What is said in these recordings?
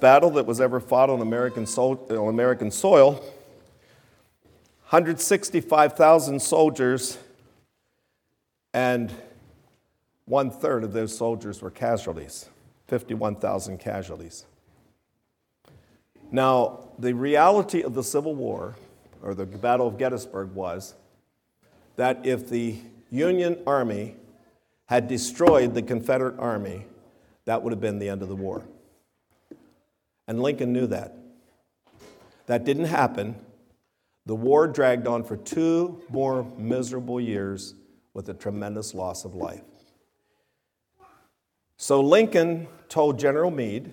battle that was ever fought on American, on American soil. 165,000 soldiers, and one third of those soldiers were casualties 51,000 casualties. Now, the reality of the Civil War, or the Battle of Gettysburg, was that if the Union Army had destroyed the Confederate Army, that would have been the end of the war. And Lincoln knew that. That didn't happen. The war dragged on for two more miserable years with a tremendous loss of life. So Lincoln told General Meade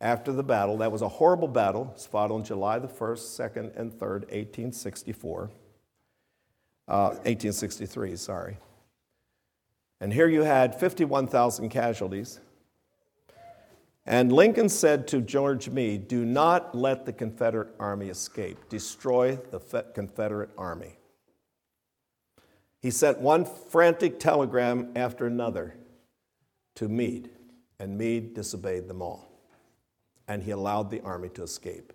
after the battle, that was a horrible battle. It was fought on July the 1st, 2nd, and 3rd, 1864. Uh, 1863, sorry. And here you had 51,000 casualties. And Lincoln said to George Meade, Do not let the Confederate Army escape. Destroy the Confederate Army. He sent one frantic telegram after another to Meade, and Meade disobeyed them all. And he allowed the army to escape.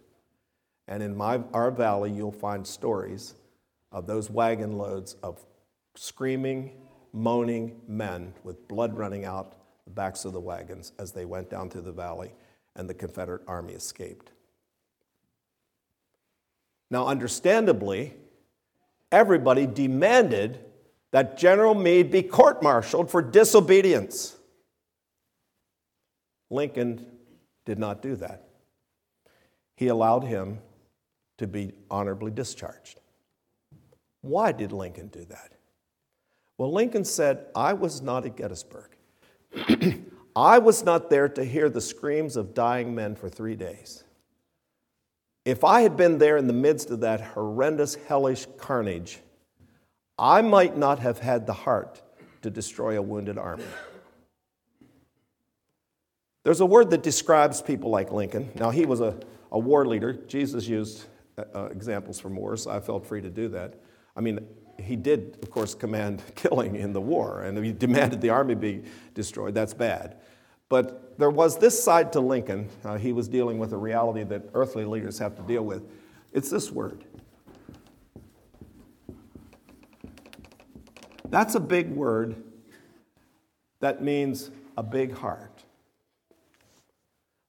And in my, our valley, you'll find stories of those wagon loads of screaming, moaning men with blood running out the backs of the wagons as they went down through the valley, and the Confederate army escaped. Now, understandably, everybody demanded that General Meade be court martialed for disobedience. Lincoln did not do that. He allowed him to be honorably discharged. Why did Lincoln do that? Well, Lincoln said, I was not at Gettysburg. I was not there to hear the screams of dying men for three days. If I had been there in the midst of that horrendous, hellish carnage, I might not have had the heart to destroy a wounded army. There's a word that describes people like Lincoln. Now, he was a, a war leader. Jesus used uh, uh, examples from wars, so I felt free to do that. I mean, he did, of course, command killing in the war, and he demanded the army be destroyed. That's bad. But there was this side to Lincoln. Uh, he was dealing with a reality that earthly leaders have to deal with. It's this word. That's a big word that means a big heart.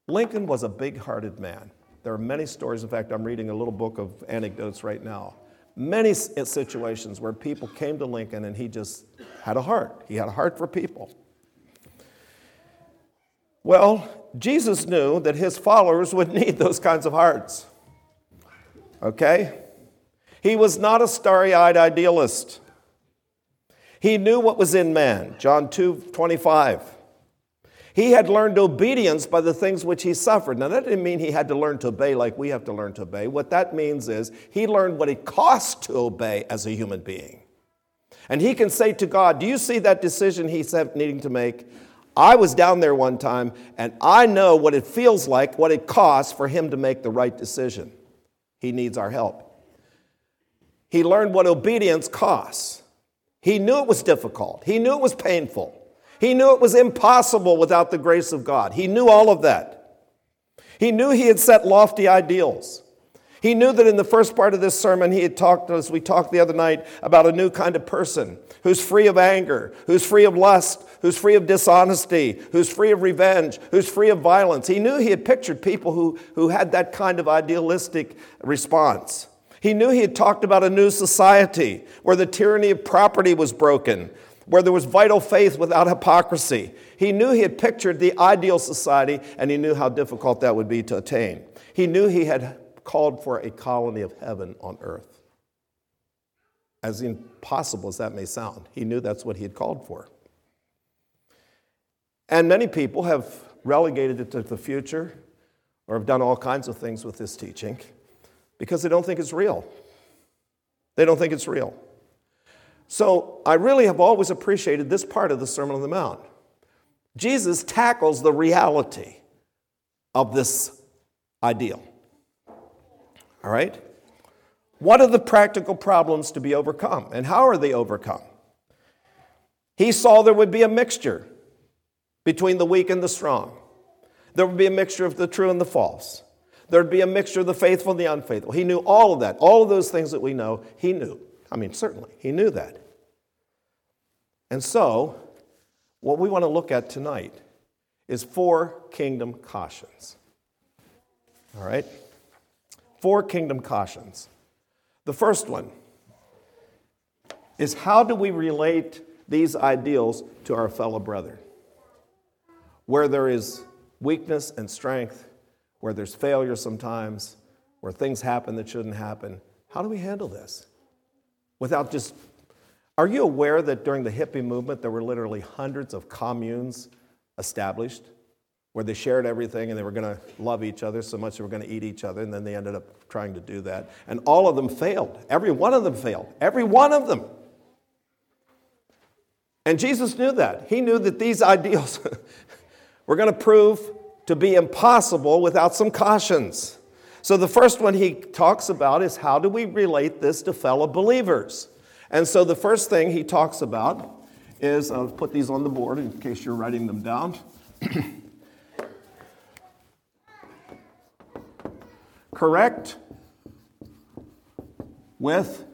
Lincoln was a big hearted man. There are many stories. In fact, I'm reading a little book of anecdotes right now. Many uh, situations where people came to Lincoln and he just had a heart. He had a heart for people. Well, Jesus knew that his followers would need those kinds of hearts. Okay? He was not a starry eyed idealist. He knew what was in man. John 2 25. He had learned obedience by the things which he suffered. Now, that didn't mean he had to learn to obey like we have to learn to obey. What that means is he learned what it costs to obey as a human being. And he can say to God, Do you see that decision he's needing to make? I was down there one time, and I know what it feels like, what it costs for him to make the right decision. He needs our help. He learned what obedience costs. He knew it was difficult, he knew it was painful. He knew it was impossible without the grace of God. He knew all of that. He knew he had set lofty ideals. He knew that in the first part of this sermon, he had talked, as we talked the other night, about a new kind of person who's free of anger, who's free of lust, who's free of dishonesty, who's free of revenge, who's free of violence. He knew he had pictured people who, who had that kind of idealistic response. He knew he had talked about a new society where the tyranny of property was broken, where there was vital faith without hypocrisy. He knew he had pictured the ideal society and he knew how difficult that would be to attain. He knew he had called for a colony of heaven on earth. As impossible as that may sound, he knew that's what he had called for. And many people have relegated it to the future or have done all kinds of things with this teaching because they don't think it's real. They don't think it's real. So I really have always appreciated this part of the Sermon on the Mount. Jesus tackles the reality of this ideal. All right? What are the practical problems to be overcome, and how are they overcome? He saw there would be a mixture between the weak and the strong. There would be a mixture of the true and the false. There'd be a mixture of the faithful and the unfaithful. He knew all of that. All of those things that we know, he knew. I mean, certainly, he knew that. And so, what we want to look at tonight is four kingdom cautions. All right? Four kingdom cautions. The first one is how do we relate these ideals to our fellow brother? Where there is weakness and strength, where there's failure sometimes, where things happen that shouldn't happen, how do we handle this? Without just. Are you aware that during the hippie movement there were literally hundreds of communes established where they shared everything and they were going to love each other so much they were going to eat each other, and then they ended up trying to do that. And all of them failed. Every one of them failed. Every one of them. And Jesus knew that. He knew that these ideals were going to prove to be impossible without some cautions. So the first one he talks about is how do we relate this to fellow believers? And so the first thing he talks about is I'll put these on the board in case you're writing them down. Correct with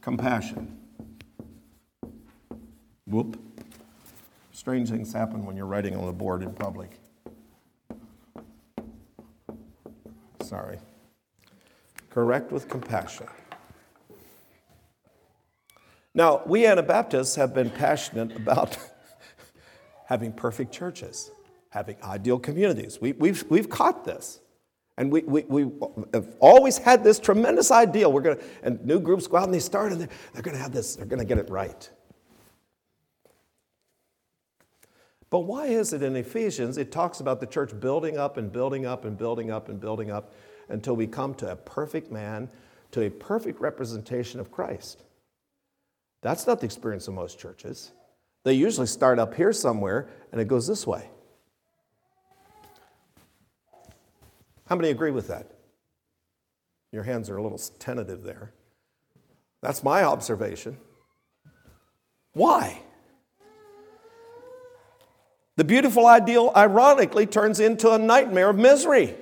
compassion. Whoop. Strange things happen when you're writing on the board in public. Sorry. Correct with compassion. Now, we Anabaptists have been passionate about having perfect churches, having ideal communities. We, have we've, we've caught this. And we, we, we have always had this tremendous ideal. We're to, and new groups go out and they start and they're, they're going to have this, they're going to get it right. But why is it in Ephesians it talks about the church building up and building up and building up and building up until we come to a perfect man, to a perfect representation of Christ? That's not the experience of most churches. They usually start up here somewhere and it goes this way. How many agree with that? Your hands are a little tentative there. That's my observation. Why? The beautiful ideal, ironically, turns into a nightmare of misery.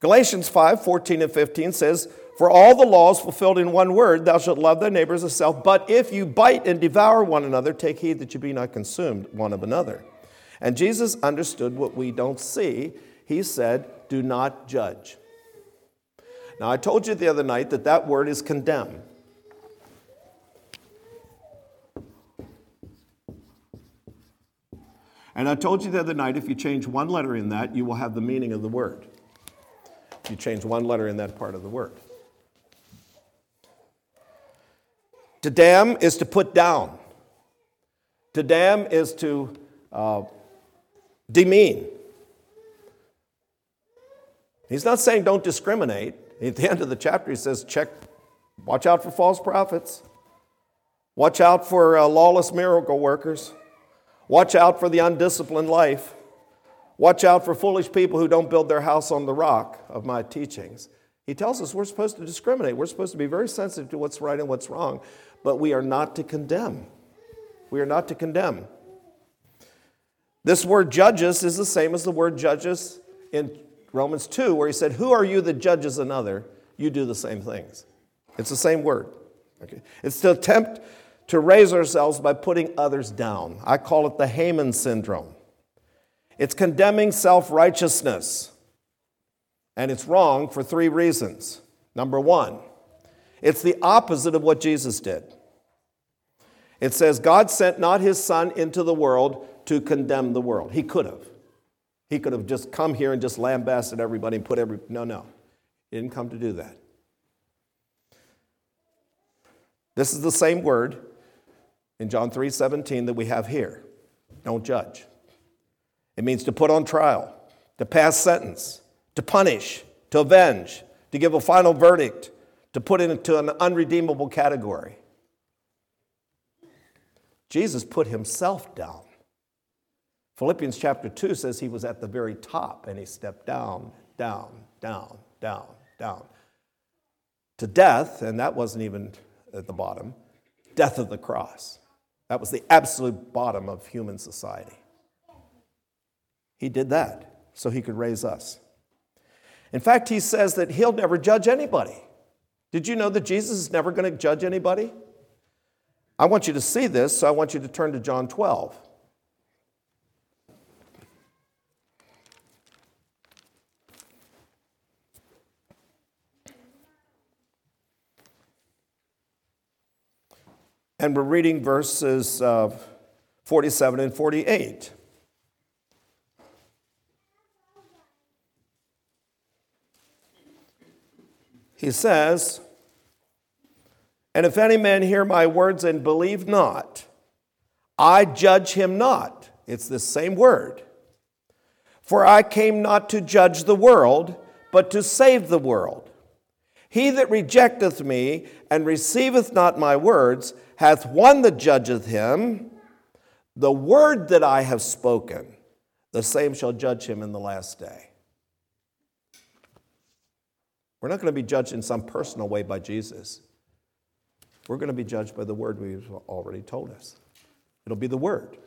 Galatians 5 14 and 15 says, For all the laws fulfilled in one word, thou shalt love thy neighbor as thyself. But if you bite and devour one another, take heed that you be not consumed one of another. And Jesus understood what we don't see. He said, Do not judge. Now, I told you the other night that that word is condemn. And I told you the other night if you change one letter in that, you will have the meaning of the word. If you change one letter in that part of the word. To damn is to put down. To damn is to uh, demean. He's not saying don't discriminate. At the end of the chapter, he says, check, watch out for false prophets, watch out for uh, lawless miracle workers, watch out for the undisciplined life, watch out for foolish people who don't build their house on the rock of my teachings. He tells us we're supposed to discriminate. We're supposed to be very sensitive to what's right and what's wrong, but we are not to condemn. We are not to condemn. This word judges is the same as the word judges in Romans 2, where he said, Who are you that judges another? You do the same things. It's the same word. Okay? It's to attempt to raise ourselves by putting others down. I call it the Haman syndrome. It's condemning self righteousness. And it's wrong for three reasons. Number one, it's the opposite of what Jesus did. It says, God sent not his Son into the world to condemn the world. He could have. He could have just come here and just lambasted everybody and put every. No, no. He didn't come to do that. This is the same word in John 3 17 that we have here. Don't judge. It means to put on trial, to pass sentence, to punish, to avenge, to give a final verdict, to put it into an unredeemable category. Jesus put himself down. Philippians chapter 2 says he was at the very top and he stepped down, down, down, down, down to death, and that wasn't even at the bottom, death of the cross. That was the absolute bottom of human society. He did that so he could raise us. In fact, he says that he'll never judge anybody. Did you know that Jesus is never going to judge anybody? I want you to see this, so I want you to turn to John 12. And we're reading verses uh, 47 and 48. He says, And if any man hear my words and believe not, I judge him not. It's the same word. For I came not to judge the world, but to save the world. He that rejecteth me and receiveth not my words hath one that judgeth him. The word that I have spoken, the same shall judge him in the last day. We're not going to be judged in some personal way by Jesus. We're going to be judged by the word we've already told us. It'll be the word,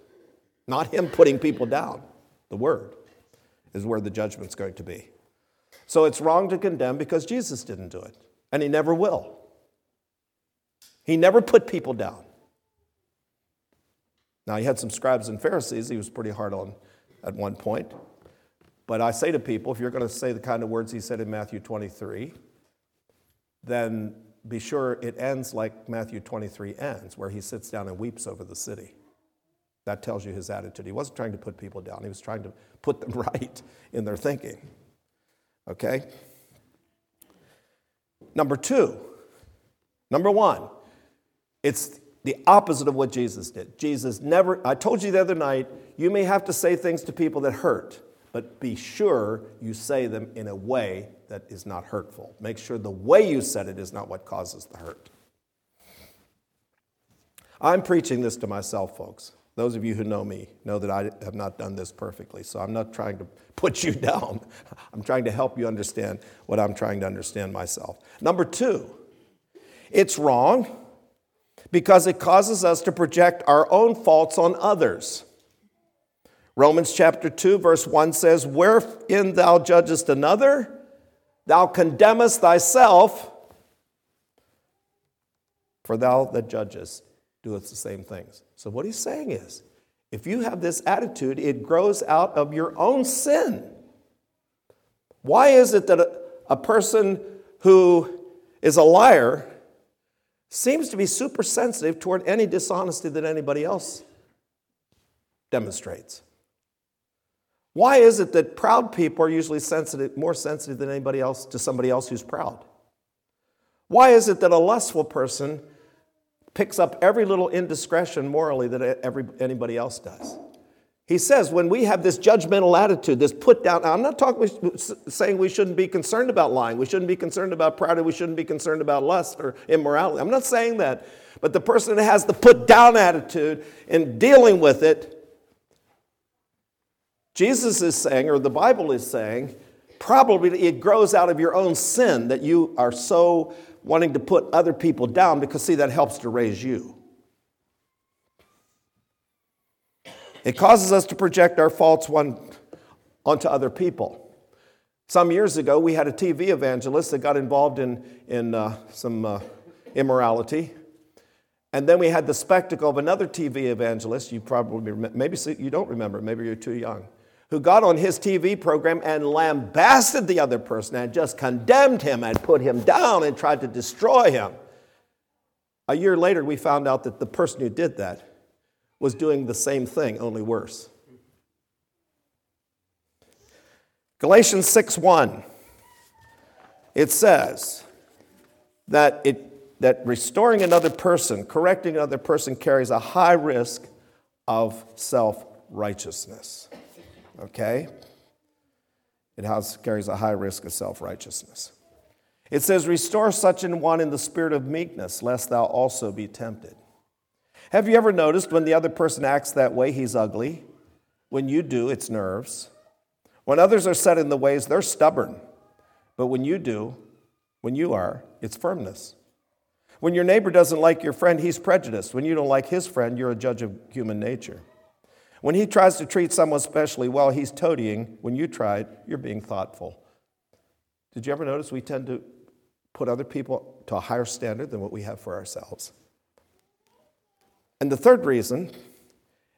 not him putting people down. The word is where the judgment's going to be. So it's wrong to condemn because Jesus didn't do it, and he never will. He never put people down. Now, he had some scribes and Pharisees he was pretty hard on at one point. But I say to people, if you're going to say the kind of words he said in Matthew 23, then be sure it ends like Matthew 23 ends, where he sits down and weeps over the city. That tells you his attitude. He wasn't trying to put people down, he was trying to put them right in their thinking. Okay? Number two, number one, it's the opposite of what Jesus did. Jesus never, I told you the other night, you may have to say things to people that hurt, but be sure you say them in a way that is not hurtful. Make sure the way you said it is not what causes the hurt. I'm preaching this to myself, folks. Those of you who know me know that I have not done this perfectly, so I'm not trying to put you down. I'm trying to help you understand what I'm trying to understand myself. Number two, it's wrong because it causes us to project our own faults on others. Romans chapter 2, verse 1 says, Wherein thou judgest another, thou condemnest thyself, for thou that judgest doeth the same things. So, what he's saying is, if you have this attitude, it grows out of your own sin. Why is it that a, a person who is a liar seems to be super sensitive toward any dishonesty that anybody else demonstrates. Why is it that proud people are usually sensitive, more sensitive than anybody else to somebody else who's proud? Why is it that a lustful person picks up every little indiscretion morally that every, anybody else does? He says when we have this judgmental attitude, this put down, I'm not talking, saying we shouldn't be concerned about lying, we shouldn't be concerned about pride, we shouldn't be concerned about lust or immorality. I'm not saying that. But the person that has the put down attitude in dealing with it, Jesus is saying, or the Bible is saying, probably it grows out of your own sin that you are so wanting to put other people down because, see, that helps to raise you. It causes us to project our faults one onto other people. Some years ago, we had a TV evangelist that got involved in, in uh, some uh, immorality. And then we had the spectacle of another TV evangelist, you probably maybe you don't remember, maybe you're too young, who got on his TV program and lambasted the other person and just condemned him and put him down and tried to destroy him. A year later, we found out that the person who did that was doing the same thing, only worse. Galatians 6 1, it says that, it, that restoring another person, correcting another person, carries a high risk of self righteousness. Okay? It has, carries a high risk of self righteousness. It says, Restore such an one in the spirit of meekness, lest thou also be tempted. Have you ever noticed when the other person acts that way, he's ugly? When you do, it's nerves. When others are set in the ways, they're stubborn. But when you do, when you are, it's firmness. When your neighbor doesn't like your friend, he's prejudiced. When you don't like his friend, you're a judge of human nature. When he tries to treat someone specially well, he's toadying. When you try it, you're being thoughtful. Did you ever notice we tend to put other people to a higher standard than what we have for ourselves? And the third reason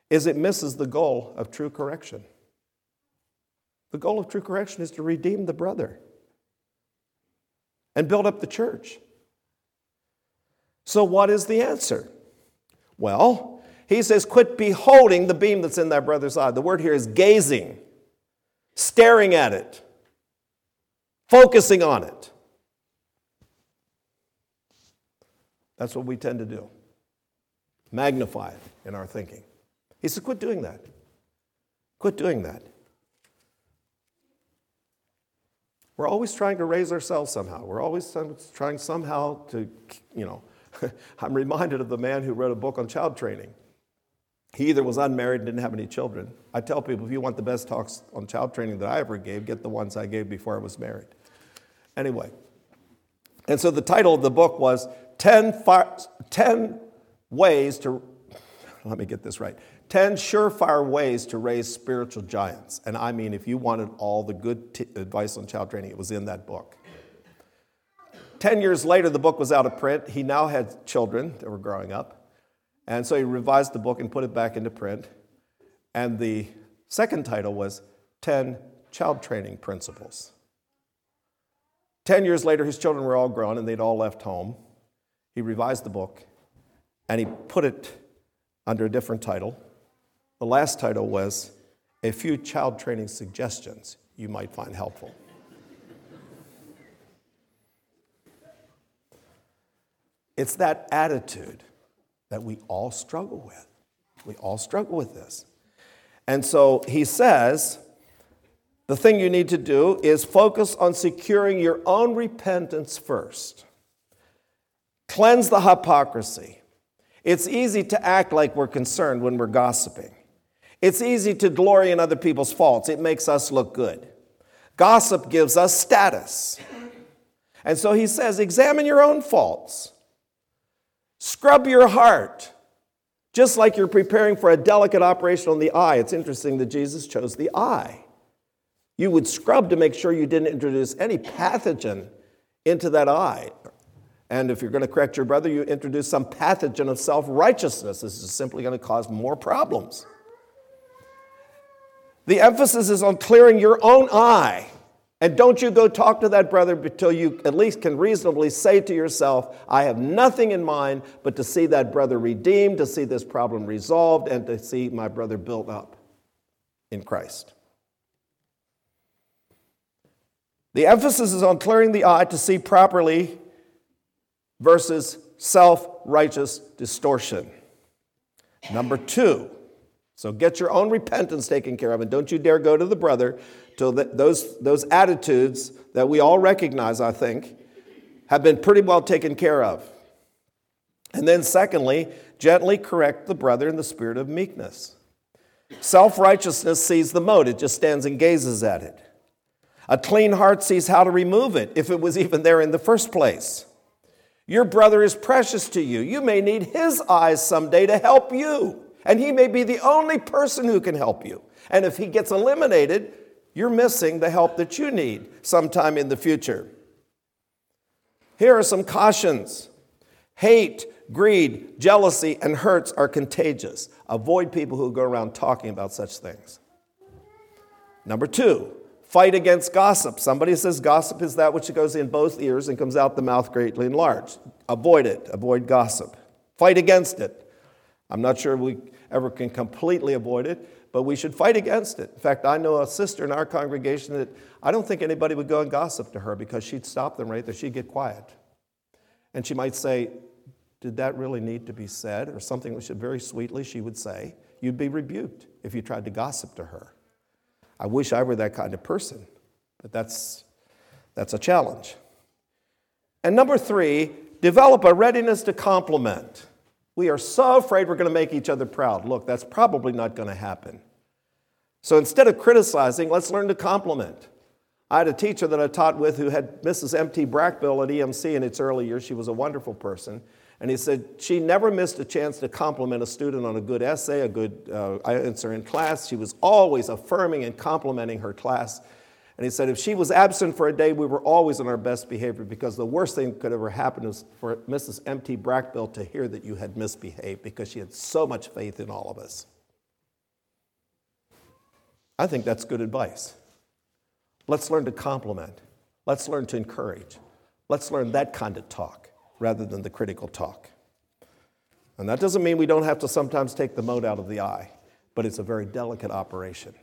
is it misses the goal of true correction. The goal of true correction is to redeem the brother and build up the church. So, what is the answer? Well, he says, quit beholding the beam that's in thy brother's eye. The word here is gazing, staring at it, focusing on it. That's what we tend to do. Magnify it in our thinking. He says, quit doing that. Quit doing that. We're always trying to raise ourselves somehow. We're always trying somehow to, you know, I'm reminded of the man who wrote a book on child training. He either was unmarried and didn't have any children. I tell people if you want the best talks on child training that I ever gave, get the ones I gave before I was married. Anyway, and so the title of the book was 10, 10 Ways to, let me get this right 10 surefire ways to raise spiritual giants. And I mean, if you wanted all the good t- advice on child training, it was in that book. 10 years later, the book was out of print. He now had children that were growing up. And so he revised the book and put it back into print. And the second title was 10 Child Training Principles. 10 years later, his children were all grown and they'd all left home. He revised the book and he put it under a different title the last title was A Few Child Training Suggestions You Might Find Helpful. It's that attitude that we all struggle with. We all struggle with this. And so he says, the thing you need to do is focus on securing your own repentance first. Cleanse the hypocrisy. It's easy to act like we're concerned when we're gossiping. It's easy to glory in other people's faults, it makes us look good. Gossip gives us status. And so he says, examine your own faults, scrub your heart. Just like you're preparing for a delicate operation on the eye, it's interesting that Jesus chose the eye. You would scrub to make sure you didn't introduce any pathogen into that eye. And if you're going to correct your brother, you introduce some pathogen of self righteousness. This is simply going to cause more problems. The emphasis is on clearing your own eye. And don't you go talk to that brother until you at least can reasonably say to yourself, I have nothing in mind but to see that brother redeemed, to see this problem resolved, and to see my brother built up in Christ. The emphasis is on clearing the eye to see properly versus self righteous distortion. Number two, so get your own repentance taken care of, and don't you dare go to the brother till those, those attitudes that we all recognize, I think, have been pretty well taken care of. And then, secondly, gently correct the brother in the spirit of meekness. Self righteousness sees the mote, it just stands and gazes at it. A clean heart sees how to remove it, if it was even there in the first place. Your brother is precious to you. You may need his eyes someday to help you and he may be the only person who can help you. And if he gets eliminated, you're missing the help that you need sometime in the future. Here are some cautions hate, greed, jealousy, and hurts are contagious. Avoid people who go around talking about such things. Number two, fight against gossip. Somebody says gossip is that which goes in both ears and comes out the mouth greatly enlarged. Avoid it, avoid gossip. Fight against it. I'm not sure we ever can completely avoid it, but we should fight against it. In fact, I know a sister in our congregation that I don't think anybody would go and gossip to her because she'd stop them right there. She'd get quiet. And she might say, Did that really need to be said? Or something which very sweetly she would say. You'd be rebuked if you tried to gossip to her. I wish I were that kind of person, but that's, that's a challenge. And number three, develop a readiness to compliment. We are so afraid we're going to make each other proud. Look, that's probably not going to happen. So instead of criticizing, let's learn to compliment. I had a teacher that I taught with who had Mrs. M.T. Brackbill at EMC in its early years. She was a wonderful person. And he said she never missed a chance to compliment a student on a good essay, a good uh, answer in class. She was always affirming and complimenting her class. And he said if she was absent for a day, we were always on our best behavior because the worst thing that could ever happen was for Mrs. M.T. Brackbill to hear that you had misbehaved because she had so much faith in all of us. I think that's good advice. Let's learn to compliment. Let's learn to encourage. Let's learn that kind of talk rather than the critical talk. And that doesn't mean we don't have to sometimes take the mote out of the eye, but it's a very delicate operation.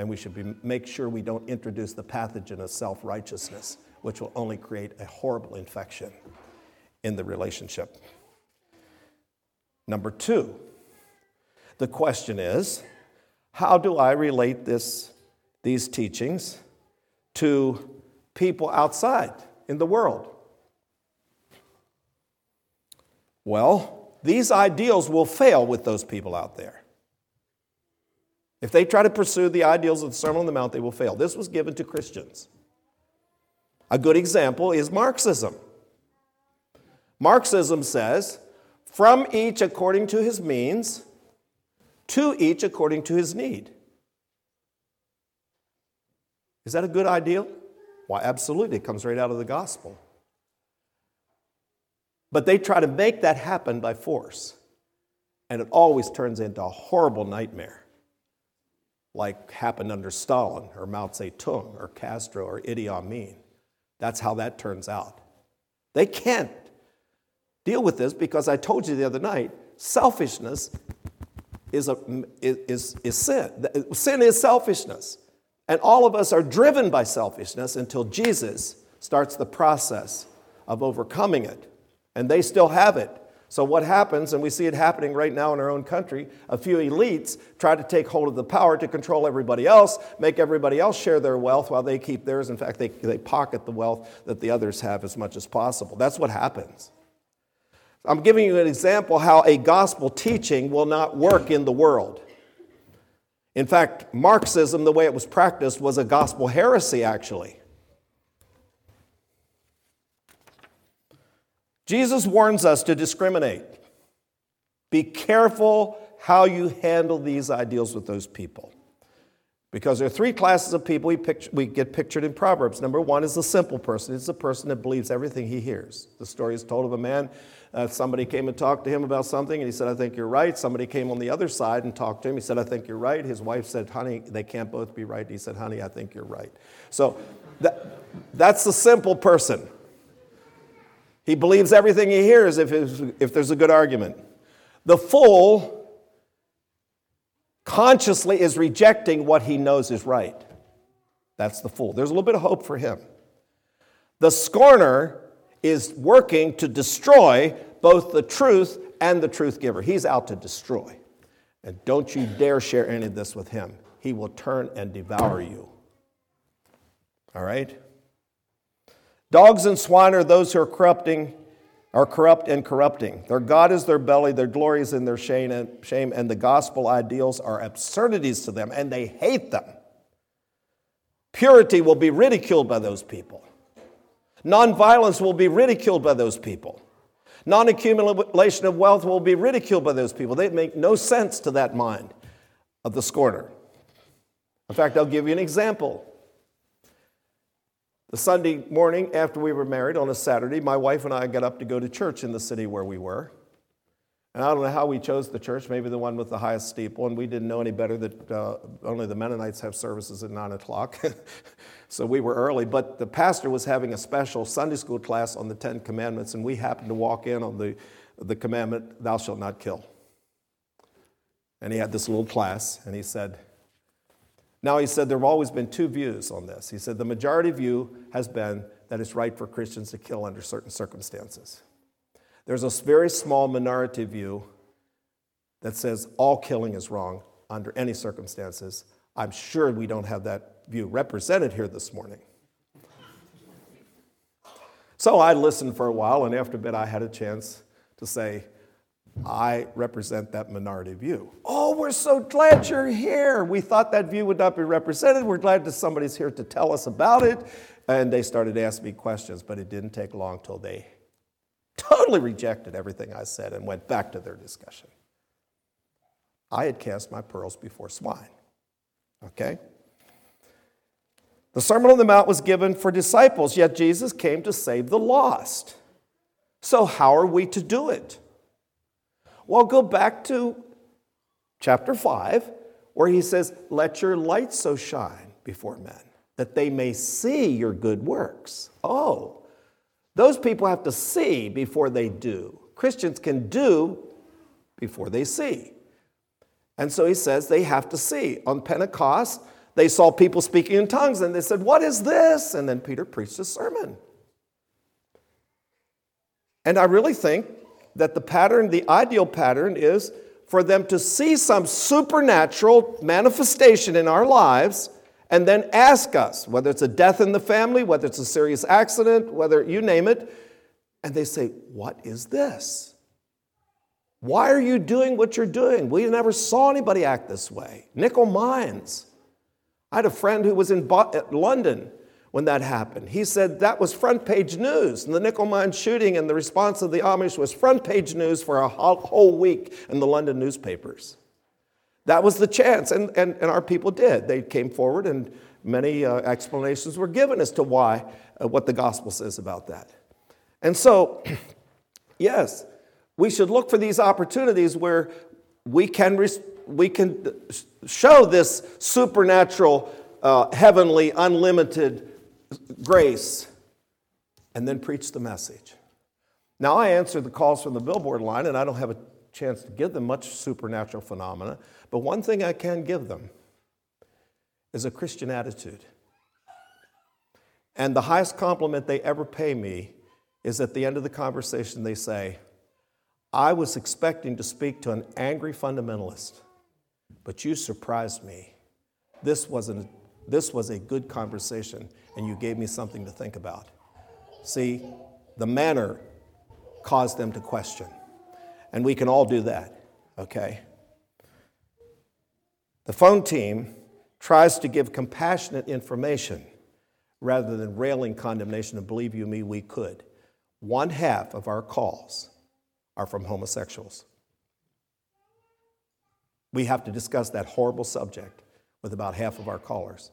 And we should be, make sure we don't introduce the pathogen of self righteousness, which will only create a horrible infection in the relationship. Number two, the question is how do I relate this, these teachings to people outside in the world? Well, these ideals will fail with those people out there. If they try to pursue the ideals of the Sermon on the Mount, they will fail. This was given to Christians. A good example is Marxism. Marxism says, from each according to his means, to each according to his need. Is that a good ideal? Why, absolutely. It comes right out of the gospel. But they try to make that happen by force. And it always turns into a horrible nightmare, like happened under Stalin or Mao Zedong or Castro or Idi Amin. That's how that turns out. They can't deal with this because I told you the other night selfishness is, a, is, is sin. Sin is selfishness. And all of us are driven by selfishness until Jesus starts the process of overcoming it and they still have it. So, what happens, and we see it happening right now in our own country, a few elites try to take hold of the power to control everybody else, make everybody else share their wealth while they keep theirs. In fact, they, they pocket the wealth that the others have as much as possible. That's what happens. I'm giving you an example how a gospel teaching will not work in the world. In fact, Marxism, the way it was practiced, was a gospel heresy, actually. Jesus warns us to discriminate. Be careful how you handle these ideals with those people. Because there are three classes of people we, picture, we, get pictured in Proverbs. Number one is the simple person. It's the person that believes everything he hears. The story is told of a man. Uh, somebody came and talked to him about something, and he said, I think you're right. Somebody came on the other side and talked to him. He said, I think you're right. His wife said, Honey, they can't both be right. He said, Honey, I think you're right. So that, that's the simple person. He believes everything he hears if, if there's a good argument. The fool consciously is rejecting what he knows is right. That's the fool. There's a little bit of hope for him. The scorner is working to destroy both the truth and the truth giver. He's out to destroy. And don't you dare share any of this with him. He will turn and devour you. All right? Dogs and swine are those who are corrupting, are corrupt and corrupting. Their God is their belly, their glory is in their shame, and, shame, and the gospel ideals are absurdities to them, and they hate them. Purity will be ridiculed by those people. Nonviolence will be ridiculed by those people. Non accumulation of wealth will be ridiculed by those people. They make no sense to that mind of the scorner. In fact, I'll give you an example. The Sunday morning after we were married on a Saturday, my wife and I got up to go to church in the city where we were. And I don't know how we chose the church, maybe the one with the highest steeple, and we didn't know any better that uh, only the Mennonites have services at 9 o'clock. so we were early. But the pastor was having a special Sunday school class on the Ten Commandments, and we happened to walk in on the, the commandment, Thou shalt not kill. And he had this little class, and he said, now, he said there have always been two views on this. He said the majority view has been that it's right for Christians to kill under certain circumstances. There's a very small minority view that says all killing is wrong under any circumstances. I'm sure we don't have that view represented here this morning. So I listened for a while, and after a bit, I had a chance to say, I represent that minority view. Oh, we're so glad you're here. We thought that view would not be represented. We're glad that somebody's here to tell us about it. And they started asking me questions, but it didn't take long till they totally rejected everything I said and went back to their discussion. I had cast my pearls before swine. Okay? The Sermon on the Mount was given for disciples, yet Jesus came to save the lost. So, how are we to do it? Well, go back to chapter 5, where he says, Let your light so shine before men that they may see your good works. Oh, those people have to see before they do. Christians can do before they see. And so he says they have to see. On Pentecost, they saw people speaking in tongues and they said, What is this? And then Peter preached a sermon. And I really think that the pattern, the ideal pattern, is for them to see some supernatural manifestation in our lives and then ask us, whether it's a death in the family, whether it's a serious accident, whether you name it, and they say, What is this? Why are you doing what you're doing? We never saw anybody act this way. Nickel Mines. I had a friend who was in uh, London when that happened. He said that was front page news. And the nickel mine shooting and the response of the Amish was front page news for a whole week in the London newspapers. That was the chance, and, and, and our people did. They came forward, and many uh, explanations were given as to why, uh, what the gospel says about that. And so, yes, we should look for these opportunities where we can, res- we can show this supernatural, uh, heavenly, unlimited grace, and then preach the message. Now, I answer the calls from the billboard line, and I don't have a chance to give them much supernatural phenomena, but one thing I can give them is a Christian attitude. And the highest compliment they ever pay me is at the end of the conversation, they say, I was expecting to speak to an angry fundamentalist, but you surprised me. This, wasn't, this was a good conversation, and you gave me something to think about. See, the manner caused them to question. And we can all do that, okay? The phone team tries to give compassionate information rather than railing condemnation, and believe you me, we could. One half of our calls are from homosexuals. We have to discuss that horrible subject with about half of our callers.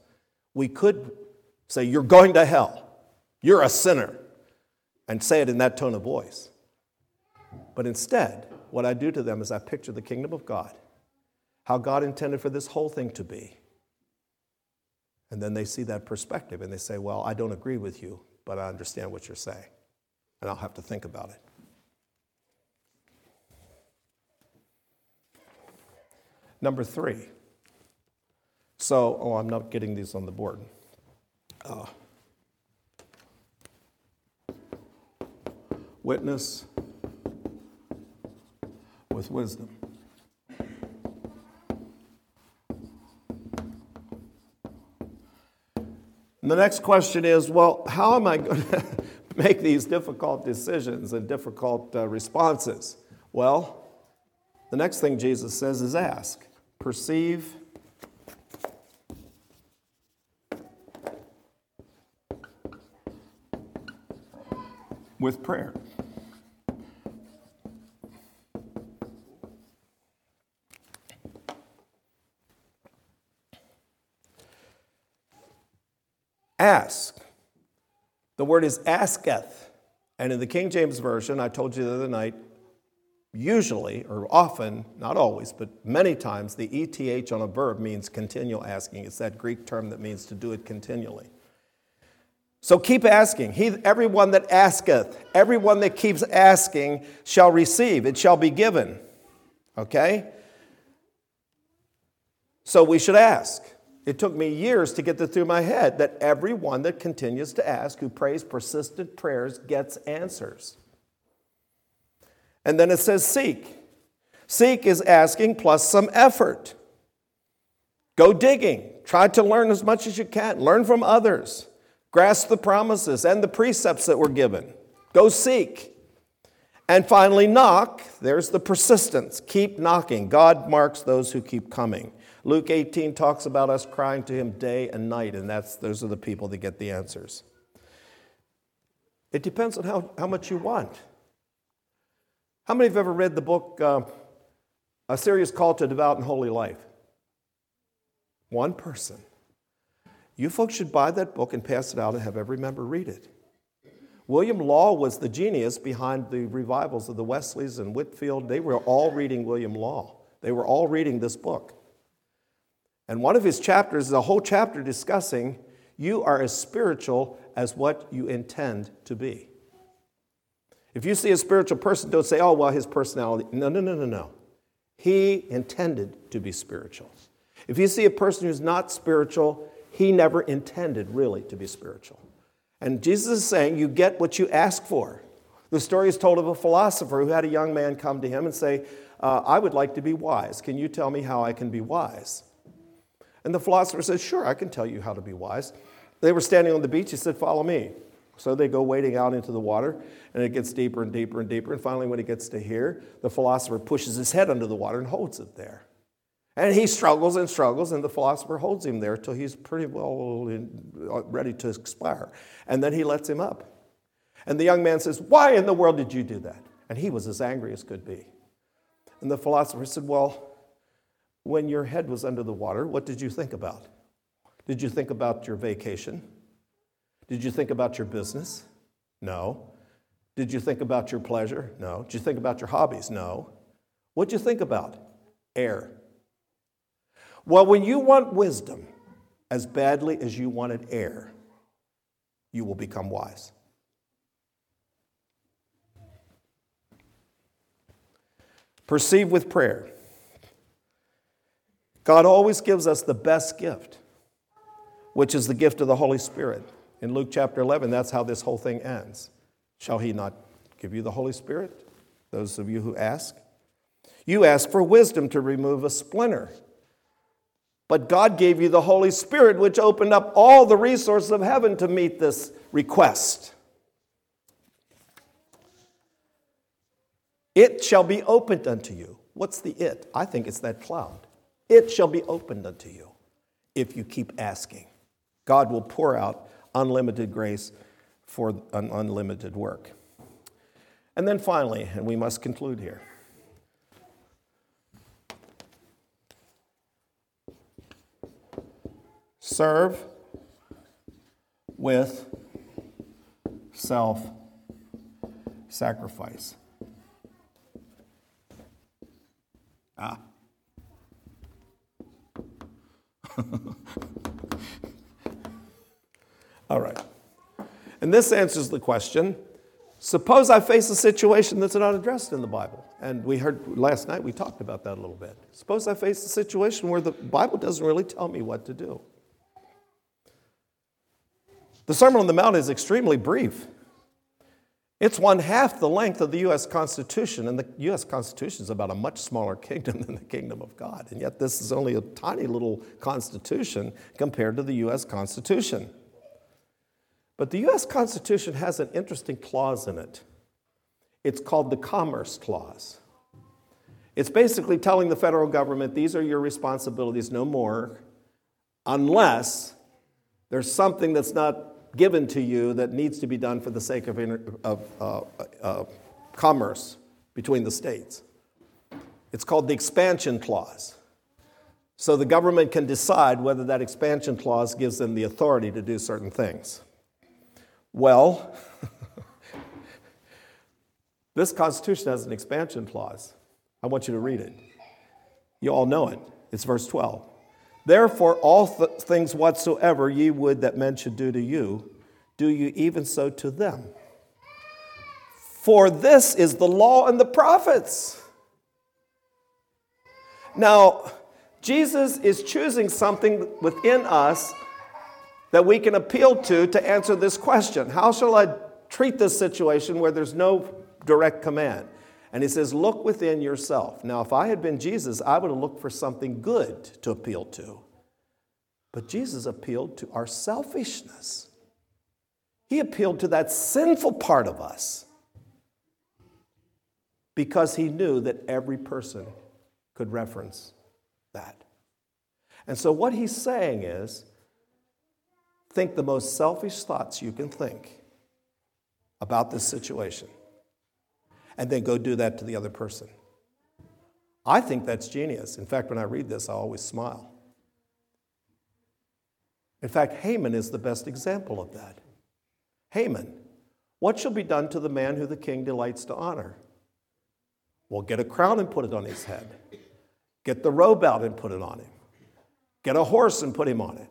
We could say, You're going to hell, you're a sinner, and say it in that tone of voice. But instead, what I do to them is I picture the kingdom of God, how God intended for this whole thing to be. And then they see that perspective and they say, Well, I don't agree with you, but I understand what you're saying. And I'll have to think about it. Number three. So, oh, I'm not getting these on the board. Uh, witness with wisdom. And the next question is well, how am I going to make these difficult decisions and difficult uh, responses? Well, the next thing Jesus says is ask, perceive, with prayer. Ask. The word is asketh. And in the King James Version, I told you the other night, usually or often, not always, but many times, the ETH on a verb means continual asking. It's that Greek term that means to do it continually. So keep asking. He, everyone that asketh, everyone that keeps asking shall receive, it shall be given. Okay? So we should ask. It took me years to get this through my head that everyone that continues to ask, who prays persistent prayers, gets answers. And then it says seek. Seek is asking plus some effort. Go digging. Try to learn as much as you can. Learn from others. Grasp the promises and the precepts that were given. Go seek. And finally, knock. There's the persistence. Keep knocking. God marks those who keep coming. Luke 18 talks about us crying to him day and night, and that's, those are the people that get the answers. It depends on how, how much you want. How many have ever read the book, uh, A Serious Call to Devout and Holy Life? One person. You folks should buy that book and pass it out and have every member read it. William Law was the genius behind the revivals of the Wesleys and Whitefield. They were all reading William Law. They were all reading this book. And one of his chapters is a whole chapter discussing you are as spiritual as what you intend to be. If you see a spiritual person, don't say, oh, well, his personality. No, no, no, no, no. He intended to be spiritual. If you see a person who's not spiritual, he never intended really to be spiritual. And Jesus is saying, you get what you ask for. The story is told of a philosopher who had a young man come to him and say, uh, I would like to be wise. Can you tell me how I can be wise? And the philosopher said, Sure, I can tell you how to be wise. They were standing on the beach. He said, Follow me. So they go wading out into the water, and it gets deeper and deeper and deeper. And finally, when it gets to here, the philosopher pushes his head under the water and holds it there. And he struggles and struggles, and the philosopher holds him there till he's pretty well uh, ready to expire. And then he lets him up. And the young man says, Why in the world did you do that? And he was as angry as could be. And the philosopher said, Well, when your head was under the water, what did you think about? Did you think about your vacation? Did you think about your business? No. Did you think about your pleasure? No. Did you think about your hobbies? No. What'd you think about? Air. Well, when you want wisdom as badly as you wanted air, you will become wise. Perceive with prayer. God always gives us the best gift, which is the gift of the Holy Spirit. In Luke chapter 11, that's how this whole thing ends. Shall he not give you the Holy Spirit? Those of you who ask. You ask for wisdom to remove a splinter but God gave you the Holy Spirit, which opened up all the resources of heaven to meet this request. It shall be opened unto you. What's the it? I think it's that cloud. It shall be opened unto you if you keep asking. God will pour out unlimited grace for an unlimited work. And then finally, and we must conclude here. Serve with self sacrifice. Ah. All right. And this answers the question suppose I face a situation that's not addressed in the Bible. And we heard last night, we talked about that a little bit. Suppose I face a situation where the Bible doesn't really tell me what to do. The Sermon on the Mount is extremely brief. It's one half the length of the U.S. Constitution, and the U.S. Constitution is about a much smaller kingdom than the kingdom of God. And yet, this is only a tiny little constitution compared to the U.S. Constitution. But the U.S. Constitution has an interesting clause in it. It's called the Commerce Clause. It's basically telling the federal government these are your responsibilities, no more, unless there's something that's not given to you that needs to be done for the sake of, inter- of uh, uh, commerce between the states. It's called the expansion clause. So the government can decide whether that expansion clause gives them the authority to do certain things. Well, this Constitution has an expansion clause. I want you to read it. You all know it. It's verse 12. Therefore, all th- things whatsoever ye would that men should do to you, do you even so to them. For this is the law and the prophets. Now, Jesus is choosing something within us that we can appeal to to answer this question How shall I treat this situation where there's no direct command? And he says, Look within yourself. Now, if I had been Jesus, I would have looked for something good to appeal to. But Jesus appealed to our selfishness. He appealed to that sinful part of us because he knew that every person could reference that. And so, what he's saying is think the most selfish thoughts you can think about this situation. And then go do that to the other person. I think that's genius. In fact, when I read this, I always smile. In fact, Haman is the best example of that. Haman, what shall be done to the man who the king delights to honor? Well, get a crown and put it on his head. Get the robe out and put it on him. Get a horse and put him on it.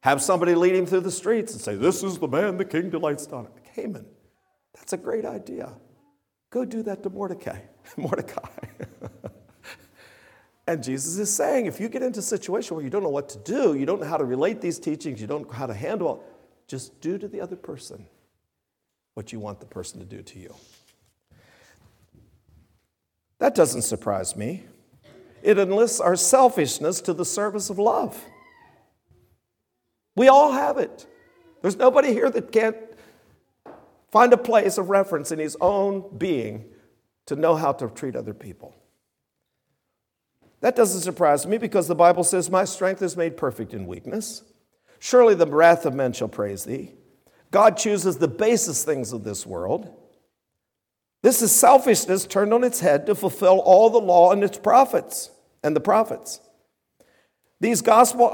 Have somebody lead him through the streets and say, This is the man the king delights to honor. Haman, that's a great idea. Go do that to Mordecai. Mordecai. and Jesus is saying, if you get into a situation where you don't know what to do, you don't know how to relate these teachings, you don't know how to handle it, just do to the other person what you want the person to do to you. That doesn't surprise me. It enlists our selfishness to the service of love. We all have it. There's nobody here that can't find a place of reference in his own being to know how to treat other people. That doesn't surprise me because the Bible says, My strength is made perfect in weakness. Surely the wrath of men shall praise thee. God chooses the basest things of this world. This is selfishness turned on its head to fulfill all the law and its prophets and the prophets. These gospel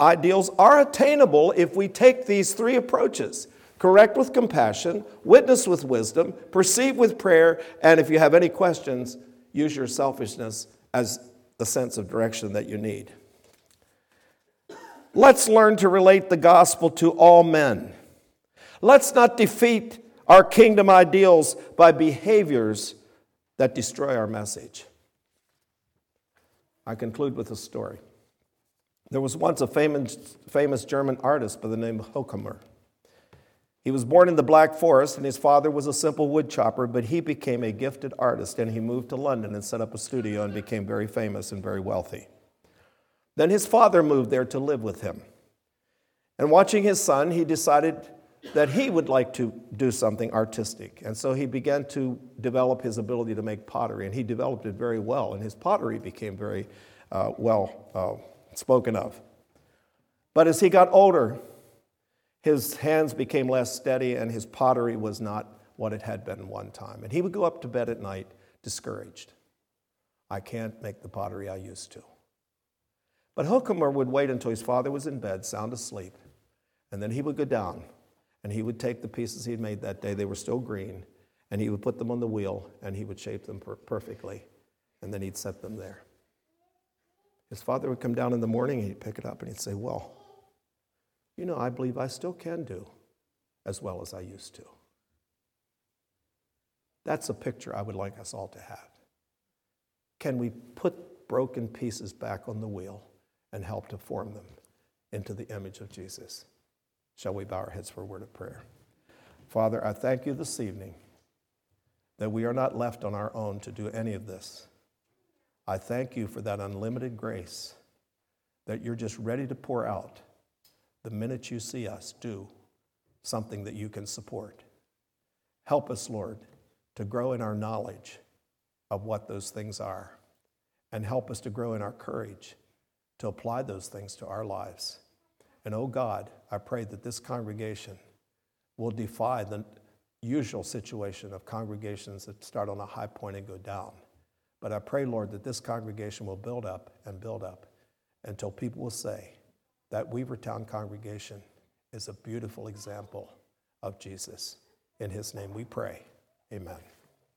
ideals are attainable if we take these three approaches correct with compassion, witness with wisdom, perceive with prayer, and if you have any questions, use your selfishness as the sense of direction that you need. Let's learn to relate the gospel to all men. Let's not defeat our kingdom ideals by behaviors that destroy our message. I conclude with a story. There was once a famous, famous German artist by the name of Herkomer. He was born in the Black Forest, and his father was a simple woodchopper, but he became a gifted artist, and he moved to London and set up a studio and became very famous and very wealthy. Then his father moved there to live with him. And watching his son, he decided that he would like to do something artistic. And so he began to develop his ability to make pottery, and he developed it very well, and his pottery became very uh, well uh, spoken of. But as he got older, his hands became less steady and his pottery was not what it had been one time. And he would go up to bed at night discouraged. I can't make the pottery I used to. But Herkomer would wait until his father was in bed, sound asleep, and then he would go down and he would take the pieces he had made that day, they were still green, and he would put them on the wheel and he would shape them per- perfectly, and then he'd set them there. His father would come down in the morning, and he'd pick it up, and he'd say, Well, you know, I believe I still can do as well as I used to. That's a picture I would like us all to have. Can we put broken pieces back on the wheel and help to form them into the image of Jesus? Shall we bow our heads for a word of prayer? Father, I thank you this evening that we are not left on our own to do any of this. I thank you for that unlimited grace that you're just ready to pour out the minute you see us do something that you can support. Help us, Lord, to grow in our knowledge of what those things are, and help us to grow in our courage to apply those things to our lives. And oh God, I pray that this congregation will defy the usual situation of congregations that start on a high point and go down. But I pray, Lord, that this congregation will build up and build up until people will say, that Weavertown congregation is a beautiful example of Jesus. In his name we pray. Amen.